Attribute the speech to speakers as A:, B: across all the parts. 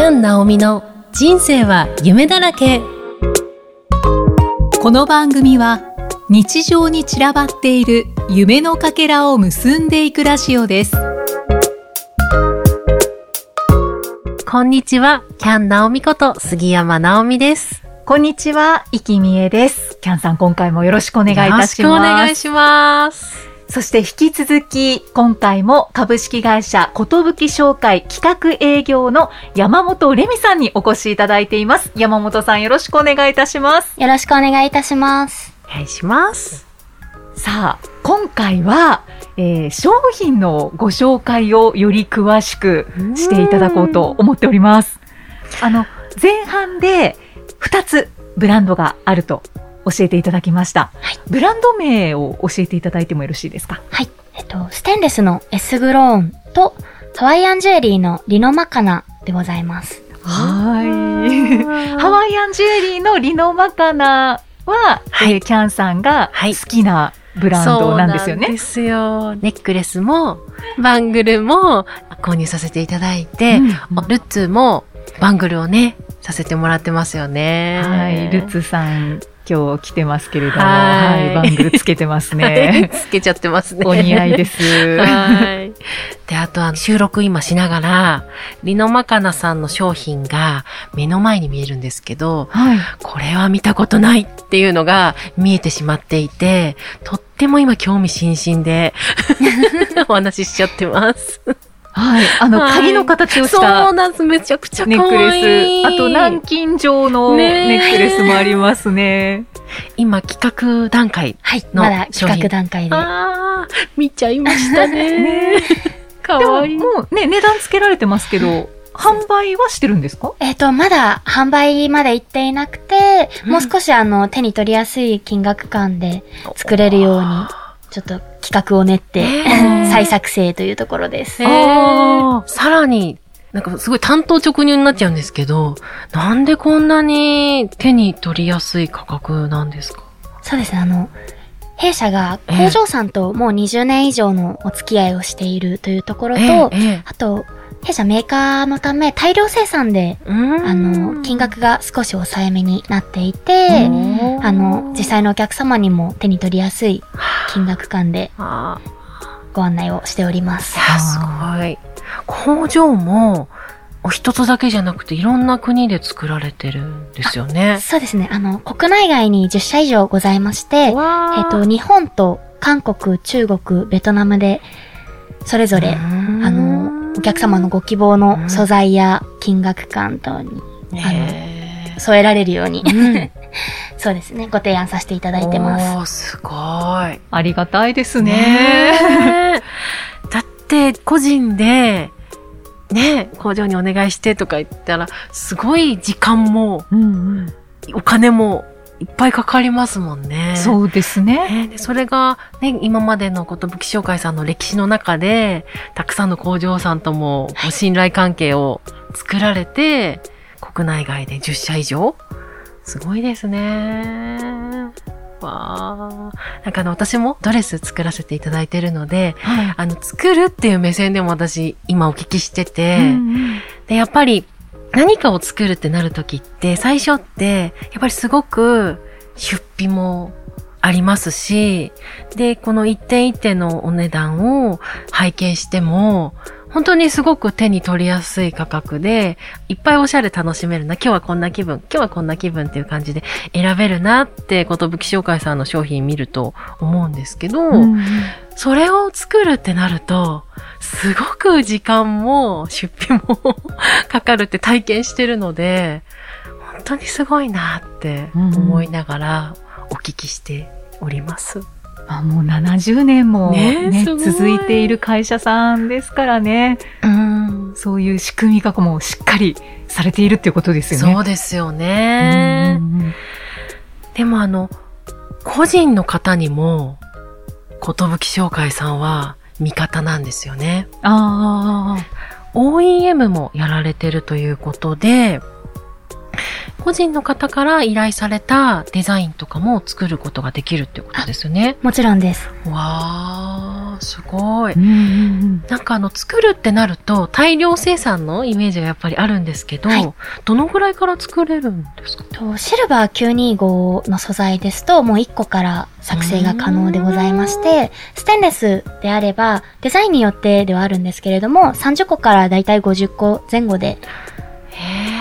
A: キャン・ナオミの人生は夢だらけ
B: この番組は日常に散らばっている夢のかけらを結んでいくラジオです
A: こんにちはキャン・ナオミこと杉山直美です
B: こんにちは、生きみえです。キャンさん、今回もよろしくお願いいたします。
A: よろしくお願いします
B: そして引き続き、今回も株式会社ことぶき商会企画営業の山本レミさんにお越しいただいています。山本さん、よろしくお願いいたします。
C: よろしくお願いいたします。
A: お願いします
B: さあ、今回は、えー商品のご紹介をより詳しくしていただこうと思っております。あの、前半で2つブランドがあると教えていただきました。
C: はい
B: ブランド名を教えていただいてもよろしいですか？
C: はい。えっと、ステンレスの S グローンと、ハワイアンジュエリーのリノマカナでございます。
B: はい。ハワイアンジュエリーのリノマカナは、
A: はい
B: えーキャンさんが
A: はい
B: 好きなブランドなんですよね。
A: そうなんですよ。ネックレスも、バングルも購入させていただいて、
B: うん
A: ルッツもバングルをね、させてもらってますよね。
B: はい。ルツさん、今日来てますけれども、
A: は
B: はいい。バングルつけてます
A: はい
B: ね。
A: つけちゃってますね。
B: お似合いです。
A: はい。で、あとは収録今しながら、リノマカナさんの商品が目の前に見えるんですけど、
B: はい。
A: これは見たことないっていうのが見えてしまっていて、とっても今興味津々で お話ししちゃってます。
B: はい。あの、
A: はい
B: 鍵の形をし
A: そう
B: た
A: なんです。めちゃくちゃ可愛い
B: ネックレス。あと、南京状のネックレスもありますね。
A: 今企画段階。
C: はい。
A: の
C: まだ企画段階で。
A: あー、見ちゃいましたね。か
B: でも、
A: わいい。
B: もうね、値段つけられてますけど、販売はしてるんですか？
C: えっと、まだ販売まで行っていなくて、
A: うん
C: もう少しあの、手に取りやすい金額感で作れるように、ちょっと企画を練って、再作成というところです。
A: さらに、なんかすごい単刀直入になっちゃうんですけど、なんでこんなに手に取りやすい価格なんですか？
C: そうですね、あの、弊社が工場さんともう20年以上のお付き合いをしているというところと、あと、弊社メーカーのため大量生産で、あの、金額が少し抑えめになっていて、あの、実際のお客様にも手に取りやすい金額感で
A: あ。
C: ご案内をしております。
A: すごい。工場も、お一つだけじゃなくていろんな国で作られてるんですよね。
C: そうですね、あの、国内外に10社以上ございまして、えっ
A: わ
C: と、日本と韓国、中国、ベトナムで、それぞれ、あの、お客様のご希望の素材や金額感等に
A: へー。
C: 添えられるように、
A: うん。
C: そうですね、ご提案させていただいてます。
A: すごい。
B: ありがたいですね。
A: だって、個人で、ね、工場にお願いしてとか言ったら、すごい時間も、
B: うんうん。
A: お金もいっぱいかかりますもんね。う。
B: そうですね。
A: ね、でそれが、ね、今までのことぶき商会さんの歴史の中で、たくさんの工場さんともご信頼関係を作られて、国内外で10社以上すごいですね。わあ。なんかあの、私もドレス作らせていただいてるので、
B: はい。
A: あの、作るっていう目線でも私、今お聞きしてて、
B: うんうん
A: で、やっぱり何かを作るってなるときって、最初って、やっぱりすごく出費もありますし、で、この一点一点のお値段を拝見しても、本当にすごく手に取りやすい価格で、いっぱいおしゃれ楽しめるな。今日はこんな気分、今日はこんな気分っていう感じで選べるなって、ことぶき商会さんの商品見ると思うんですけど、
B: うんうん
A: それを作るってなると、すごく時間も出費も かかるって体験してるので、本当にすごいなって思いながらお聞きしております。
B: あもう70年も、
A: ね
B: ね続いている会社さんですからね。
A: うん。
B: そういう仕組みがもうしっかりされているっていうことですよね。
A: そうですよね。でもあの、個人の方にも、ことぶき商会さんは味方なんですよね。
B: ああ。
A: OEM もやられてるということで、個人の方から依頼されたデザインとかも作ることができるっていうことですよね。
C: もちろんです。
A: わー、ーすごい。
B: うんうん
A: なんかあの、作るってなると、大量生産のイメージがやっぱりあるんですけど、
C: はい
A: どのぐらいから作れるんですか？
C: とシルバー925の素材ですと、もう1個から作成が可能でございまして、ステンレスであれば、デザインによってではあるんですけれども、30個からだいたい50個前後で、
A: へー。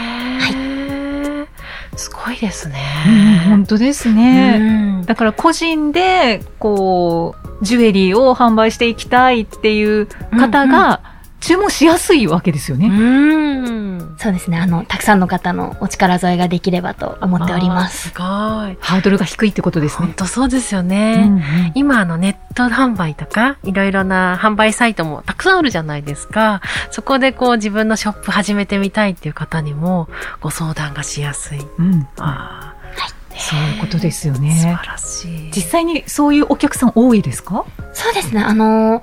A: すごいですね。
B: うん本当ですね。
A: うん
B: だから個人で、こう、ジュエリーを販売していきたいっていう方が注文しやすいわけですよ
A: う
B: ね。
A: ん。
C: そうですね、あの、たくさんの方のお力添えができればと思っております。
A: すごい。
B: ハードルが低いってことですね。
A: 本当そうですよ
B: う
A: ね。
B: んうん
A: 今あのネット販売とか、いろいろな販売サイトもたくさんあるじゃないですか。そこでこう自分のショップ始めてみたいっていう方にもご相談がしやすい。
B: うん
A: ああ、
B: そういうことですよ
A: 素
B: ね。
A: 晴らしい。
B: 実際にそういうお客さん多いですか？
C: そうですね、あの、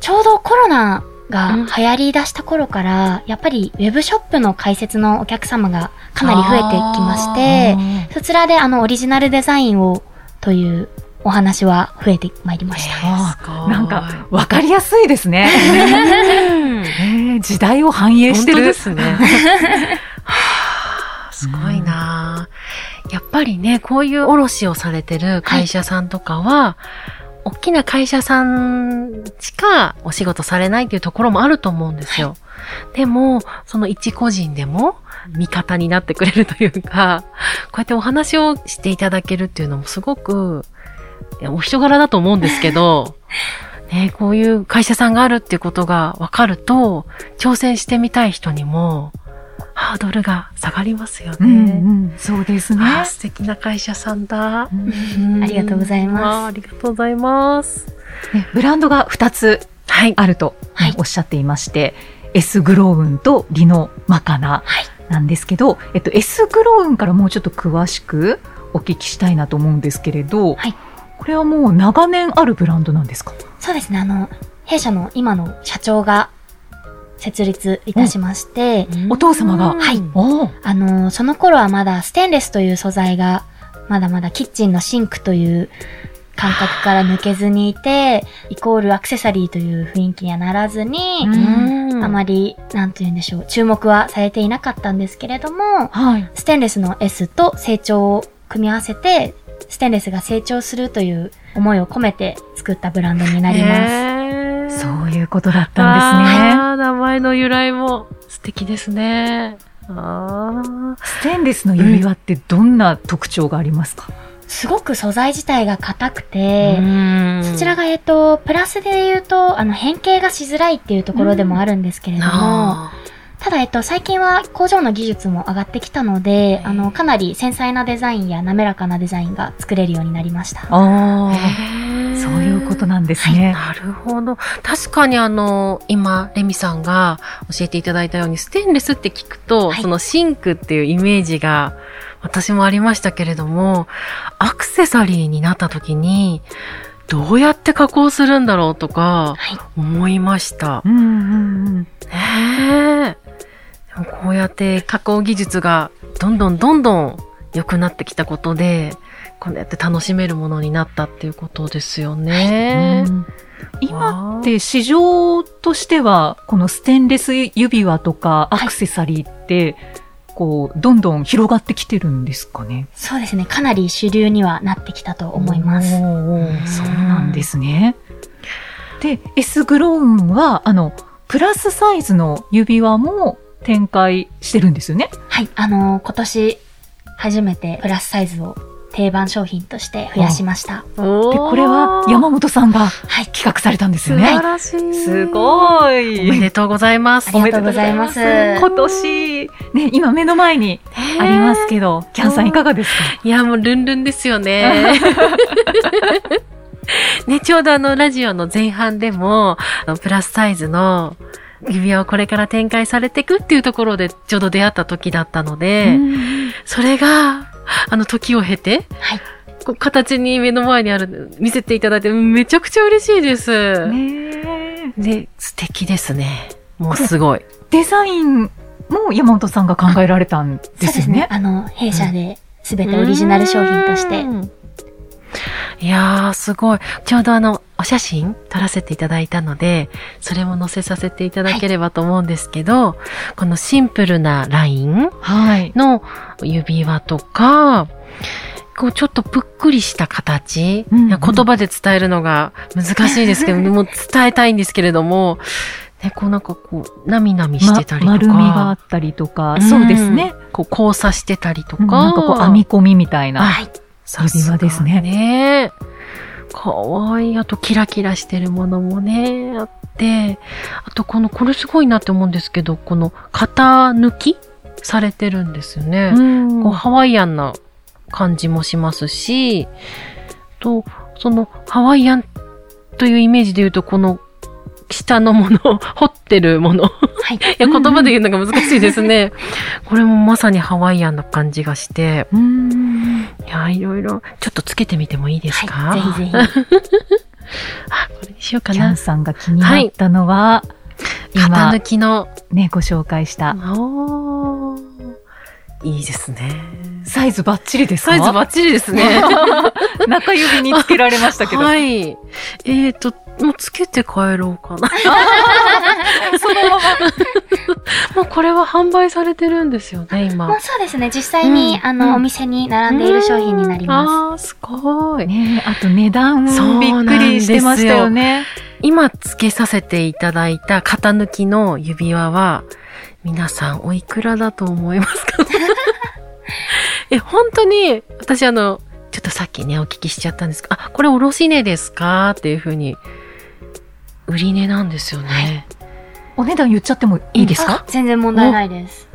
C: ちょうどコロナが
A: うん
C: 流行り出した頃から、やっぱりウェブショップの開設のお客様がかなり増えてきまして、そちらであのオリジナルデザインをというお話は増えてまいりました。
B: なんか、わかりやすいですね。
A: うん
B: へー時代を反映してる。
A: 本当ですね。はあすごいな、やっぱりね、こういう卸をされてる会社さんとかは、大きな会社さんしかお仕事されないっていうところもあると思うんですよ。でも、その一個人でも味方になってくれるというか、こうやってお話をしていただけるっていうのもすごく、お人柄だと思うんですけど、ね、こういう会社さんがあるっていうことが分かると、挑戦してみたい人にも、ハードルが下がりますよね。
B: うんうん、そうですね。
A: 素敵な会社さんだ。
C: ありがとうございます
A: ありがとうございます。
B: ねブランドが2つ
A: はい。
B: あると
C: はい
B: おっしゃっていまして、S グロウンとリノマカナ
C: はい
B: なんですけど、えっと、S グロウンからもうちょっと詳しくお聞きしたいなと思うんですけれど、
C: はい
B: これはもう長年あるブランドなんですか？
C: そうですね、あの、弊社の今の社長が設立いたしまして、
B: お父様が
C: はい。あの、その頃はまだステンレスという素材が、まだまだキッチンのシンクという感覚から抜けずにいて、イコールアクセサリーという雰囲気にはならずに、
B: うん。
C: あまり、なんて言うんでしょう、注目はされていなかったんですけれども、
B: はい。
C: ステンレスの S と成長を組み合わせて、ステンレスが成長するという思いを込めて作ったブランドになります。
A: す
B: そういうことだったんですね。
A: 名前の由来も素敵ですね。あー。
B: ステンレスの指輪ってどんな特徴がありますか、
C: すごく素材自体が硬くて、
A: うん。
C: そちらが、えっと、プラスで言うと、あの、変形がしづらいっていうところでもあるんですけれども、
A: あ
C: ただ、えっと、最近は工場の技術も上がってきたので、あの、かなり繊細なデザインや滑らかなデザインが作れるようになりました。
B: あ
A: ー
B: あ、そういうことなんですね。
A: なるほど。確かにあの、今、レミさんが教えていただいたように、ステンレスって聞くと、
C: はい
A: そのシンクっていうイメージが、私もありましたけれども、アクセサリーになった時に、どうやって加工するんだろうとか、
C: はい。
A: 思いました。
B: うんうんうん。
A: ねえ。こうやって加工技術がどんどんどんどん良くなってきたことで、こうやって楽しめるものになったっていうことですよね。
B: うん今って市場としては、このステンレス指輪とかアクセサリーって、こう、どんどん広がってきてるんですかね？
C: そうですね。かなり主流にはなってきたと思います。
B: おーそうなんですね。で、S グローンは、あの、プラスサイズの指輪も展開してるんですよね？
C: はい。あの今年、初めてプラスサイズを定番商品として増やしました。
A: で、
B: で、これは山本さんが
C: はい。
B: 企画されたんです
A: 素
B: よね。
A: 晴らしい。
B: すご
A: お
B: い。
A: めでとうございます。
C: ありがとうございます
B: おめでとうございます今年、ね、今目の前にありますけど、キャンさんいかがですか？
A: いや、もうルンルンですよね。ね、ちょうどあの、ラジオの前半でも、あのプラスサイズの指輪をこれから展開されていくっていうところで、ちょうど出会った時だったので、それが、あの、時を経て、
C: はい。
A: こう形に目の前にある、見せていただいて、めちゃくちゃ嬉しいです。
B: ねえ
A: で、素敵ですね。もうすごい。
B: デザインも山本さんが考えられたんで
C: そうですすね。あの、弊社で全てオリジナル商品として
A: う。んいやー、すごい。ちょうどあの、お写真撮らせていただいたので、それも載せさせていただければと思うんですけど、このシンプルなライン
B: はい。
A: の指輪とか、こうちょっとぷっくりした形、
B: うんうん。
A: 言葉で伝えるのが難しいですけど、でも伝えたいんですけれども、ね、こうなんかこう、なみなみしてたりとか、
B: ま丸みがあったりとか、
A: うん。
B: そうですね。
A: こう交差してたりとか、
B: うん。なんかこう編み込みみたいな。指輪ですね。
A: ねかわいい。あと、キラキラしてるものもね、あって、あと、この、これすごいなって思うんですけど、この、型抜きされてるんですよね。
B: うん
A: こうハワイアンな感じもしますし、と、その、ハワイアンというイメージで言うと、この、下のもの、彫ってるもの。
C: はい。
A: いや、言葉で言うのが難しいですね。これもまさにハワイアンな感じがして、
B: うん
A: いや、いろいろ、ちょっとつけてみてもいいですか、
C: はい。ぜひぜひ。
A: あ、これにしようかな
B: キャン。さんが気になったのは、
A: 型
B: 今
A: 抜きの。
B: ね、ご紹介した。
A: おーいいですね。
B: サイズバッチリですか？
A: サイズバッチリですね。
B: 中指につけられましたけど。
A: はい。えーと、もうつけて帰ろうかな。
B: そのまま。
A: もうこれは販売されてるんですよね、今。
C: もうそうですね。実際に、
A: うん
C: あの、
A: うん
C: お店に並んでいる商品になりま
A: あー、すごい。
B: ねあと値段
A: そう
B: びっくりしてましたよね。
A: 今つけさせていただいた型抜きの指輪は、皆さんおいくらだと思いますか？え、本当に、私あの、ちょっとさっきね、お聞きしちゃったんですが、あ、これおろし値ですか？っていうふうに、売り値なんですよね。
B: お値段言っちゃってもいいです
C: す。
B: か？
C: あ全然問題ないです。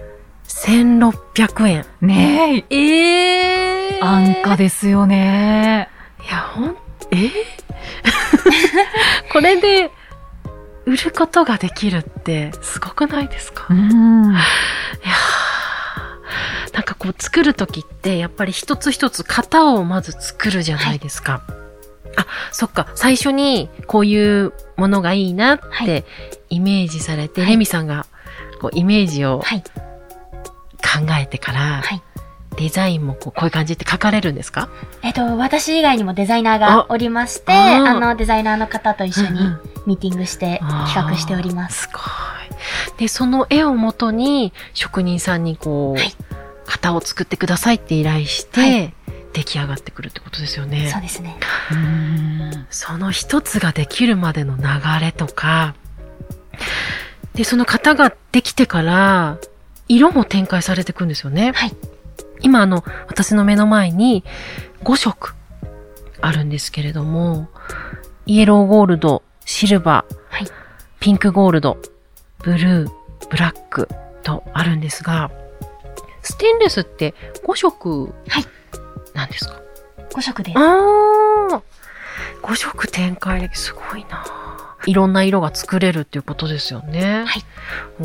A: 1600円。
B: ねえ、
A: ええ
B: 安価ですよね。
A: いや、ほん、え？これで、売ることができるって、すごくないですか？
B: うん。
A: いやーなんかこう作るときって、やっぱり一つ一つ型をまず作るじゃないですか。あ、そっか。最初にこういうものがいいなっ
C: は
A: てイメージされて、
C: はい
A: レミさんがこうイメージを
C: はい。
A: 考えてから、
C: はい。
A: デザインもこうこういう感じって書かれるんですか？
C: えっと、私以外にもデザイナーがおりまして、
A: あ
C: の、デザイナーの方と一緒にミーティングして企画しております。
A: すごい。で、その絵をもとに職人さんにこう、
C: はい
A: 型を作ってくださいって依頼して、
C: はい
A: 出来上がってくるってことですよね。
C: そうですね。
A: その一つができるまでの流れとか、で、その型ができてから、色も展開されていくんですよね。
C: はい。
A: 今あの、私の目の前に5色あるんですけれども、イエローゴールド、シルバー、
C: はい
A: ピンクゴールド、ブルー、ブラックとあるんですが、ステンレスって5色
C: はい
A: なんですか、
C: 5色です。
A: ああ、5色展開できすごいな。いろんな色が作れるっていうことですよね。
C: はい。
A: お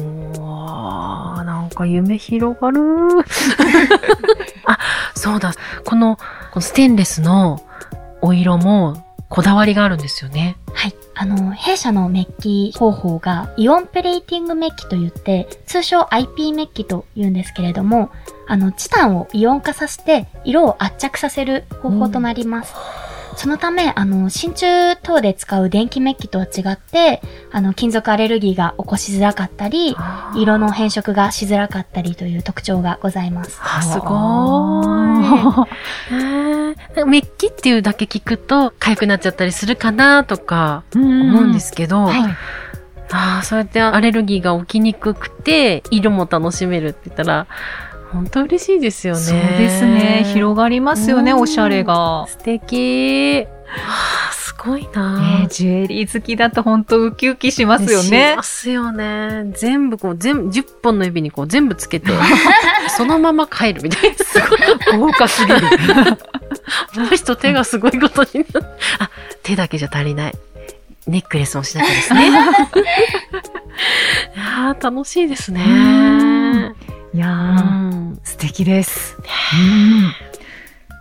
A: ー、なんか夢広がる。あ、そうだ。この、このステンレスのお色もこだわりがあるんですよね。
C: あの、弊社のメッキ方法がイオンプレーティングメッキと言って、通称 IP メッキと言うんですけれども、あの、チタンをイオン化させて、色を圧着させる方法となります。そのため、あの、真鍮等で使う電気メッキとは違って、あの、金属アレルギーが起こしづらかったり、色の変色がしづらかったりという特徴がございます。
A: あ、すごーい。へーメッキっていうだけ聞くと、痒くなっちゃったりするかなとか思うんですけど、
B: はい。
A: ああ、そうやってアレルギーが起きにくくて、色も楽しめるって言ったら、本当嬉しいですよね。
B: そうですね。広がりますよね、
A: うん
B: おしゃれが。
A: 素敵。ああ、すごいな
B: ねジュエリー好きだと本当ウキウキしますよ
A: し
B: ね
A: ま。すよね。全部こう、全部、10本の指にこう全部つけて、そのまま帰るみたいな。すごい。
B: 豪華すぎる。
A: この人手がすごいことになる。あ、手だけじゃ足りない。ネックレスもしなきゃですね。いやー楽しいですね。
B: うんいや
A: う
B: ー、
A: ん。
B: 素敵です。うん。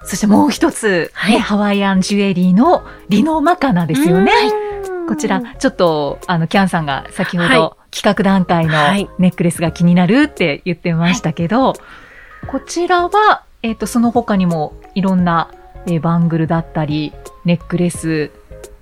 B: そしてもう一つ、
A: はい。
B: ねハワイアンジュエリーのリノマカナですよね。
A: うん。
B: こちら、ちょっと、あの、キャンさんが先ほ
A: はい。
B: ど企画段階の
A: はい。
B: ネックレスが気になるって言ってましたけど、こちらは、えっ、と、その他にもいろんな、えーバングルだったり、ネックレス、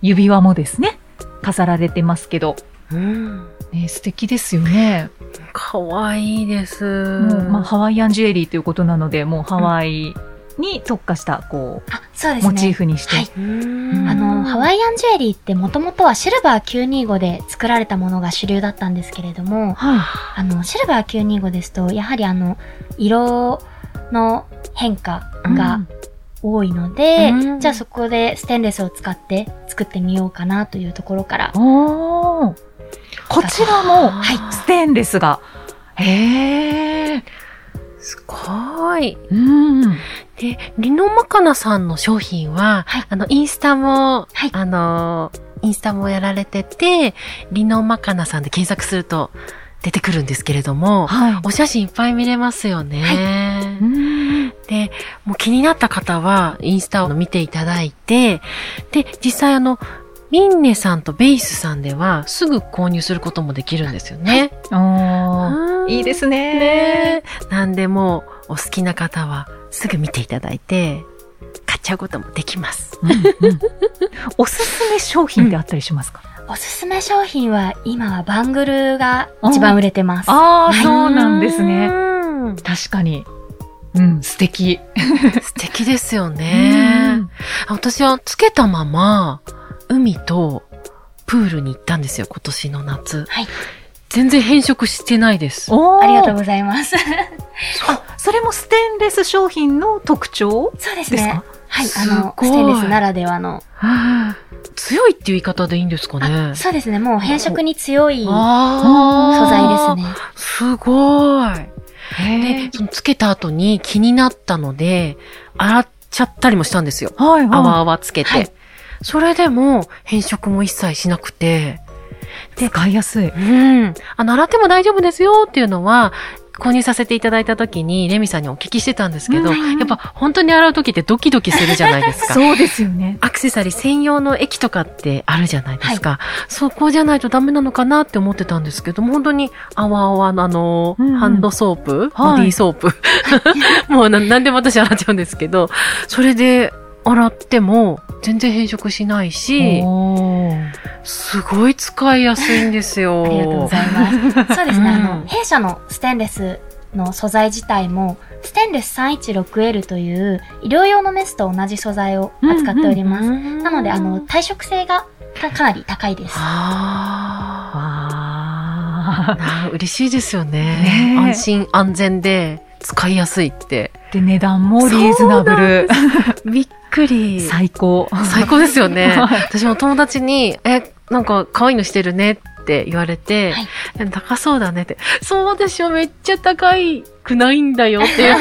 B: 指輪もですね、飾られてますけど、
A: うん。
B: ね、素敵ですよね。
A: かわいいです。
B: もうまあ、ハワイアンジュエリーということなので、もうハワイに特化した、こ
C: あ、そう
B: う、
C: ですね。
B: モチーフにして。
C: はい
A: うん
C: あの、ハワイアンジュエリーってもともとはシルバー925で作られたものが主流だったんですけれども、
B: はい。
C: あの、シルバー925ですと、やはりあの、色の変化が多いので、
A: うん
C: じゃあそこでステンレスを使って作ってみようかなというところから。
B: こちらも、
A: はい
B: ステンレスが。へー。
A: すごい。
B: うん。
A: で、リノマカナさんの商品は、
C: はい
A: あの、インスタも、
C: はい
A: あの、インスタもやられてて、リノマカナさんで検索すると出てくるんですけれども、
B: はい。
A: お写真いっぱい見れますよね。
B: うん。
A: で、もう気になった方は、インスタを見ていただいて、で、実際あの、ミンネさんとベイスさんでは、すぐ購入することもできるんですよね。
B: おー。
A: うん
B: いいですね。
A: ねなんでもう、お好きな方は、すぐ見ていただいて、買っちゃうこともできます。
B: うんうんおすすめ商品ってあったりしますか、
C: おすすめ商品は、今はバングルが一番売れてます。
B: ああ、そうなんですね。
A: うん
B: 確かに。うん、素敵。
A: 素敵ですよね。私はつけたまま、海とプールに行ったんですよ、今年の夏。
C: はい。
A: 全然変色してないです。
B: おー
C: ありがとうございます。
B: あ、それもステンレス商品の特徴
C: そうですね。はい、
A: す
C: あの、
A: ごい
C: ステンレスならではの。
A: 強いっていう言い方でいいんですかね？
C: あ。そうですね。もう変色に強い素
A: あ
C: 材
A: あ
C: ですね。
A: すごい。
B: へ
A: で、そのつけた後に気になったので、洗っちゃったりもしたんですよ。
B: はい
A: 泡
B: は
A: 泡つけて。
C: はい
A: それでも変色も一切しなくて、
B: い。使いやすい。
A: うん。あの、洗っても大丈夫ですよっていうのは、購入させていただいた時に、レミさんにお聞きしてたんですけど、
C: うん
A: やっぱ本当に洗う時ってドキドキするじゃないですか。
B: そうですよね。
A: アクセサリー専用の液とかってあるじゃないですか。そこじゃないとダメなのかなって思ってたんですけど、本当に泡々のあの、
B: うんうん
A: ハンドソープ、
B: はい
A: ボディーソープ。もうな何でも私洗っちゃうんですけど、それで洗っても全然変色しないし、すごい使いやすいんですよ。
C: ありがとうございます。そうですね。あ
A: うん
C: の、弊社のステンレスの素材自体も、ステンレス 316L という医療用のメスと同じ素材を扱っております。なので、あの、耐食性がかかなり高いです。
A: 嬉しいですよね。
B: ねえ
A: 安心安全で使いやすいって。
B: で、値段もリーズナブル。
A: びっくり。
B: 最高。
A: 最高ですよね。
B: はい
A: 私も友達に、え、なんか可愛いのしてるねって言われて、
C: はい
A: え高そうだねって、そうでしょ、めっちゃ高いくないんだよっていう。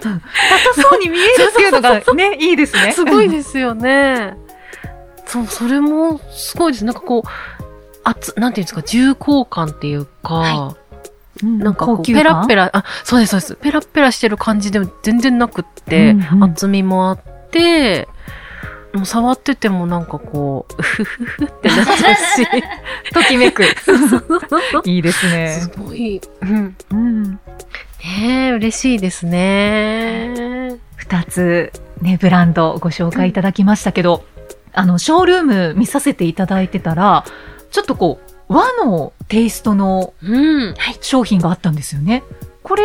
B: 高そうに見えるっていうのが ね、いいですね。
A: すごいですよね。そう、それもすごいです。なんかこう、あつ、なんていうんですか、重厚感っていうか、
C: は
B: うん
A: なんかこう、ペラッペラ、あ、そうです、そうです。ペラッペラしてる感じでも全然なくって、
B: うんうん
A: 厚みもあって、もう触っててもなんかこう、うふふふってなっちゃうし、
B: ときめく。いいですね
A: す。ごい、うん。
B: うん。
A: ねえ、嬉しいですね。
B: 二つ、ね、ブランドご紹介いただきましたけど、あの、ショールーム見させていただいてたら、ちょっとこう、和のテイストの
A: うん。
B: 商品があったんですよね。これ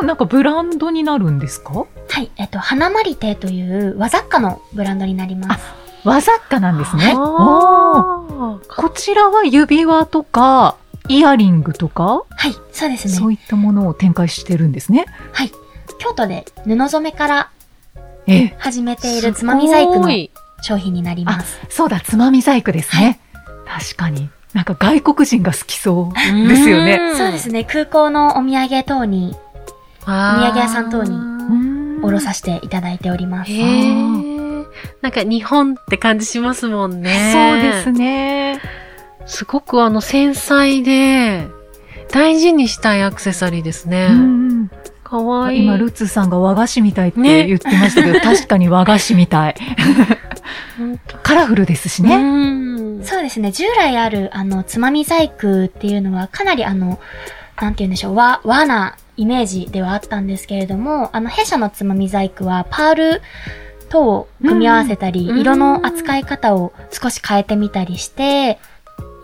B: もなんかブランドになるんですか？
C: はい。えっと、花まり亭という和雑貨のブランドになります。
B: 和雑貨なんですね。こちらは指輪とか、イヤリングとか、
C: はい。そうですね。
B: そういったものを展開してるんですね。
C: はい。京都で布染めから
B: ええ。
C: 始めているつまみ細工の商品になります。
B: そうだ、つまみ細工ですね。確かに。なんか外国人が好きそうですよね。
A: ん
C: そうですね。空港のお土産等にお土産屋さん等に
B: うん
C: おろさせていただいております。
A: へえ。なんか日本って感じしますもんね。
B: そうですね。
A: すごくあの繊細で、大事にしたいアクセサリーですね。
B: うん
A: かわいい。
B: 今、ルッツさんが和菓子みたいって
A: ね
B: 言ってましたけど、確かに和菓子みたい。カラフルですし
A: ね。
C: そうですね。従来ある、あの、つまみ細工っていうのは、かなりあの、なんて言うんでしょう、和、和なイメージではあったんですけれども、あの、弊社のつまみ細工は、パール等を組み合わせたり、
A: うん
C: 色の扱い方を少し変えてみたりして、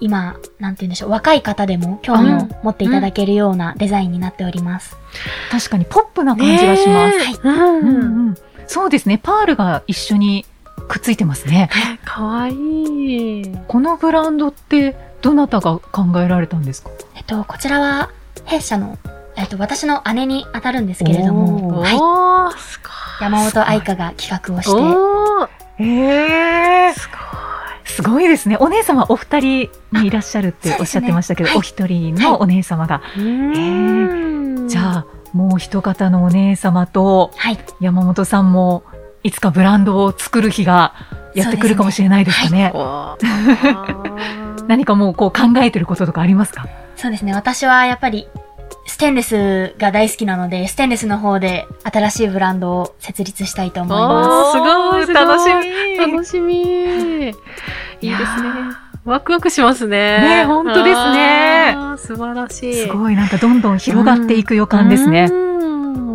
C: 今、なんて言うんでしょう、若い方でも興味を持っていただけるようなデザインになっております。
B: 確かにポップな感じがします。
A: ねえ
B: うん
A: うん。
B: うんそうですね。パールが一緒にくっついてますね。
A: かわいい。
B: このブランドってどなたが考えられたんですか？
C: えっと、こちらは、弊社の、えっと、私の姉に当たるんですけれども、
B: お
C: はい。
A: すごい。
C: 山本愛香が企画をして、
B: ええ
A: すご
B: すごいですね。お姉様お二人にいらっしゃるっておっしゃってましたけど、
C: そう
B: お一人のお姉様が。
A: い。うん
B: じゃあ、もう一方のお姉様と
C: はい。
B: 山本さんもいつかブランドを作る日がやってくるかもしれないですかね。
A: おー
B: 何かもうこう考えてることとかありますか？
C: そうですね。私はやっぱり、ステンレスが大好きなので、ステンレスの方で新しいブランドを設立したいと思いま
A: すごいすごい
B: 楽しみ。
A: 楽しみ。いいですね。ワクワクしますね。
B: ね本当ですね
A: 素晴らしい。
B: すごいなんかどんどん広がっていく予感ですね。
A: うん
B: うん。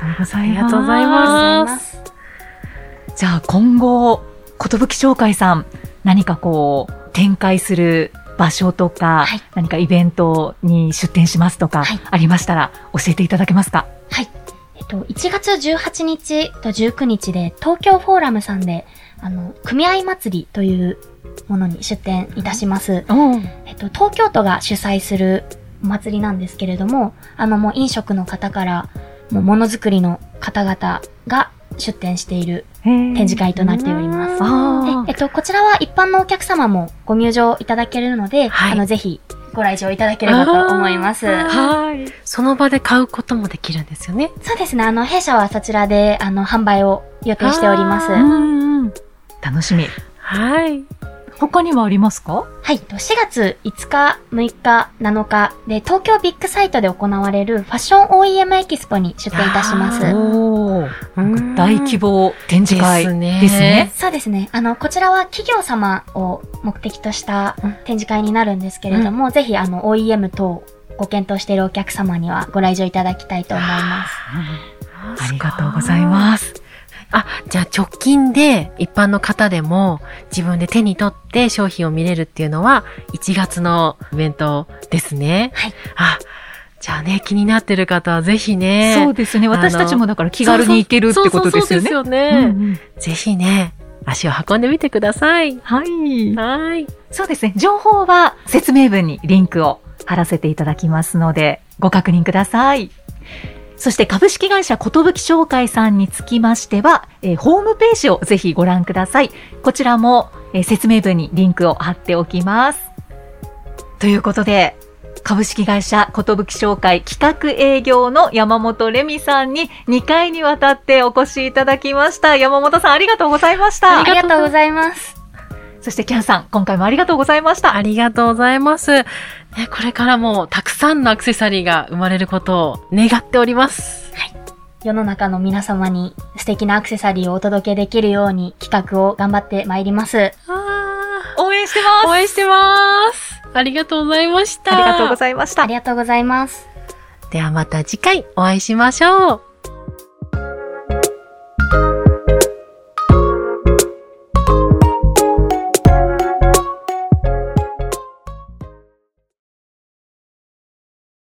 B: ありがとうございます。
A: ありがとうござい
C: す。
A: ます。
B: じゃあ今後、寿商会さん、何かこう、展開する場所とか、
C: はい
B: 何かイベントに出展しますとか、
C: はい
B: ありましたら教えていただけますか？
C: はい。えっと、1月18日と19日で、東京フォーラムさんで、あの、組合祭りというものに出展いたします。えっと、東京都が主催するお祭りなんですけれども、あの、もう飲食の方から、もうものづくりの方々が出展している
B: 展
C: 展示会となっております。
B: あ
C: でえっと、こちらは一般のお客様もご入場いただけるので、
A: はい
C: あの、ぜひご来場いただければと思います。
B: はい。
A: その場で買うこともできるんですよね。
C: そうですね、あの、弊社はそちらで、あの、販売を予定しております。
B: うん。楽しみ。
A: はい。
B: 他にはありますか？
C: はい、と4月5日、6日、7日で、東京ビッグサイトで行われるファッション OEM エキスポに出展いたします。
A: あ
B: お大規模展示会
A: ですね
B: ですね。
C: そうですね。あの、こちらは企業様を目的とした
A: うん
C: 展示会になるんですけれども、ぜひ、あの、OEM 等ご検討しているお客様にはご来場いただきたいと思います。
B: ありがとうございます。
A: あ、じゃあ直近で一般の方でも自分で手に取って商品を見れるっていうのは1月のイベントですね。
C: はい。
A: あ、じゃあね、気になってる方はぜひね。
B: そうですね。
A: の
B: 私たちもだから気軽に行けるってことですよね。
A: そうですよ
B: うん
A: ね。
B: うん
A: ぜひね、足を運んでみてください。
B: はい。
A: はい。
B: そうですね。情報は説明文にリンクを貼らせていただきますので、ご確認ください。そして株式会社寿商会さんにつきましては、えーホームページをぜひご覧ください。こちらも、えー説明文にリンクを貼っておきます。ということで、株式会社寿商会企画営業の山本レミさんに2回にわたってお越しいただきました。山本さんありがとうございました。
C: ありがとうございます。
B: そしてキャンさん、今回もありがとうございました。
A: ありがとうございます。ね、これからもたくさんのアクセサリーが生まれることを願っております。
C: 世の中の皆様に素敵なアクセサリーをお届けできるように企画を頑張ってまいります。
A: あ
B: 応援してます
A: ー応援してます。ありがとうございました。
B: ありがとうございました
C: あ。りがとうございます。
A: ではまた次回お会いしましょう。